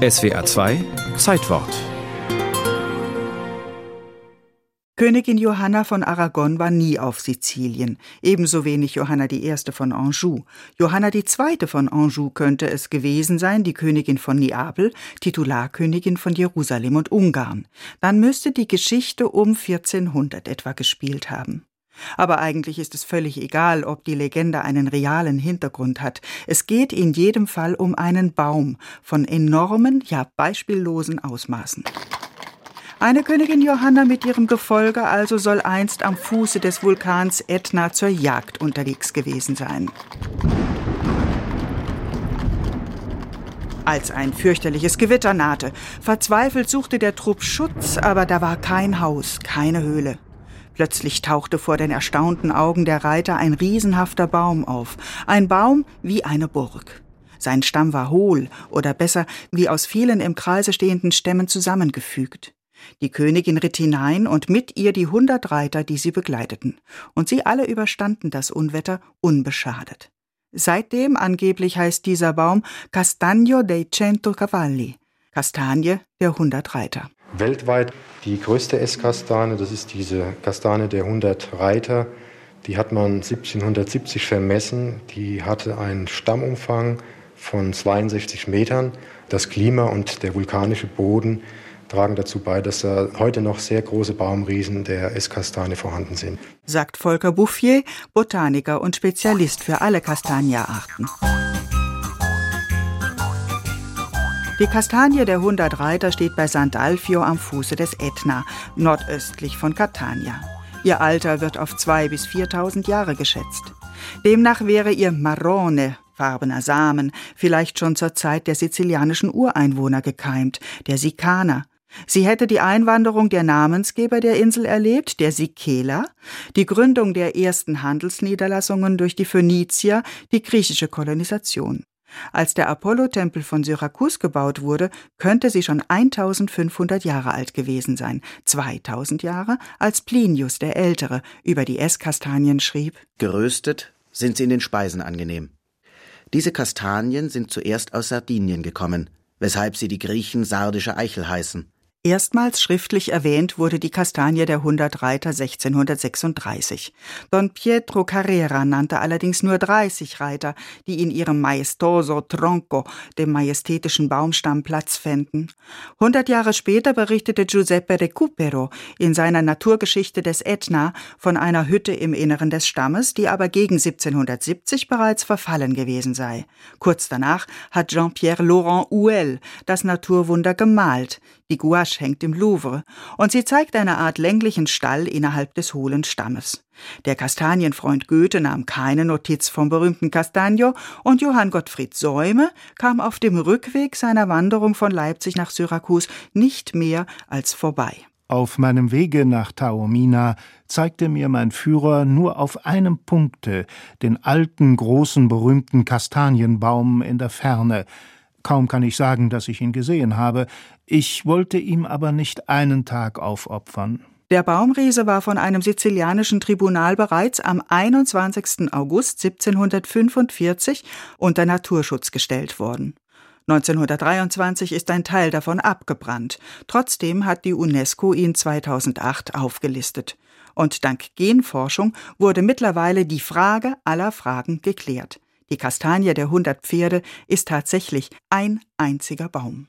SWA 2 Zeitwort Königin Johanna von Aragon war nie auf Sizilien, ebenso wenig Johanna I. von Anjou. Johanna II. von Anjou könnte es gewesen sein, die Königin von Neapel, Titularkönigin von Jerusalem und Ungarn. Dann müsste die Geschichte um 1400 etwa gespielt haben. Aber eigentlich ist es völlig egal, ob die Legende einen realen Hintergrund hat. Es geht in jedem Fall um einen Baum von enormen, ja beispiellosen Ausmaßen. Eine Königin Johanna mit ihrem Gefolge also soll einst am Fuße des Vulkans Ätna zur Jagd unterwegs gewesen sein. Als ein fürchterliches Gewitter nahte, verzweifelt suchte der Trupp Schutz, aber da war kein Haus, keine Höhle. Plötzlich tauchte vor den erstaunten Augen der Reiter ein riesenhafter Baum auf, ein Baum wie eine Burg. Sein Stamm war hohl, oder besser, wie aus vielen im Kreise stehenden Stämmen zusammengefügt. Die Königin ritt hinein und mit ihr die hundert Reiter, die sie begleiteten. Und sie alle überstanden das Unwetter unbeschadet. Seitdem angeblich heißt dieser Baum Castagno dei Cento Cavalli, Kastanie der hundert Reiter. Weltweit die größte Esskastane, das ist diese Kastane der hundert Reiter. Die hat man 1770 vermessen. Die hatte einen Stammumfang von 62 Metern. Das Klima und der vulkanische Boden tragen dazu bei, dass da heute noch sehr große Baumriesen der Esskastanie vorhanden sind. Sagt Volker Bouffier, Botaniker und Spezialist für alle Kastanienarten. Die Kastanie der 100 Reiter steht bei Sant'Alfio am Fuße des Ätna, nordöstlich von Catania. Ihr Alter wird auf 2.000 bis 4.000 Jahre geschätzt. Demnach wäre ihr Marrone, farbener Samen, vielleicht schon zur Zeit der sizilianischen Ureinwohner gekeimt, der Sikaner, Sie hätte die Einwanderung der Namensgeber der Insel erlebt, der Sikela, die Gründung der ersten Handelsniederlassungen durch die Phönizier, die griechische Kolonisation. Als der Apollo-Tempel von Syrakus gebaut wurde, könnte sie schon 1500 Jahre alt gewesen sein, 2000 Jahre, als Plinius der Ältere über die Esskastanien schrieb: Geröstet sind sie in den Speisen angenehm. Diese Kastanien sind zuerst aus Sardinien gekommen, weshalb sie die Griechen sardische Eichel heißen. Erstmals schriftlich erwähnt wurde die Kastanie der hundert Reiter 1636. Don Pietro Carrera nannte allerdings nur 30 Reiter, die in ihrem maestoso tronco, dem majestätischen Baumstamm, Platz fänden. Hundert Jahre später berichtete Giuseppe Recupero in seiner Naturgeschichte des Ätna von einer Hütte im Inneren des Stammes, die aber gegen 1770 bereits verfallen gewesen sei. Kurz danach hat Jean-Pierre Laurent Houel das Naturwunder gemalt. Die Gouache hängt im Louvre und sie zeigt eine Art länglichen Stall innerhalb des hohlen Stammes. Der Kastanienfreund Goethe nahm keine Notiz vom berühmten Castagno und Johann Gottfried Säume kam auf dem Rückweg seiner Wanderung von Leipzig nach Syrakus nicht mehr als vorbei. Auf meinem Wege nach Taormina zeigte mir mein Führer nur auf einem Punkte den alten, großen, berühmten Kastanienbaum in der Ferne, Kaum kann ich sagen, dass ich ihn gesehen habe, ich wollte ihm aber nicht einen Tag aufopfern. Der Baumriese war von einem sizilianischen Tribunal bereits am 21. August 1745 unter Naturschutz gestellt worden. 1923 ist ein Teil davon abgebrannt. Trotzdem hat die UNESCO ihn 2008 aufgelistet. Und dank Genforschung wurde mittlerweile die Frage aller Fragen geklärt. Die Kastanie der hundert Pferde ist tatsächlich ein einziger Baum.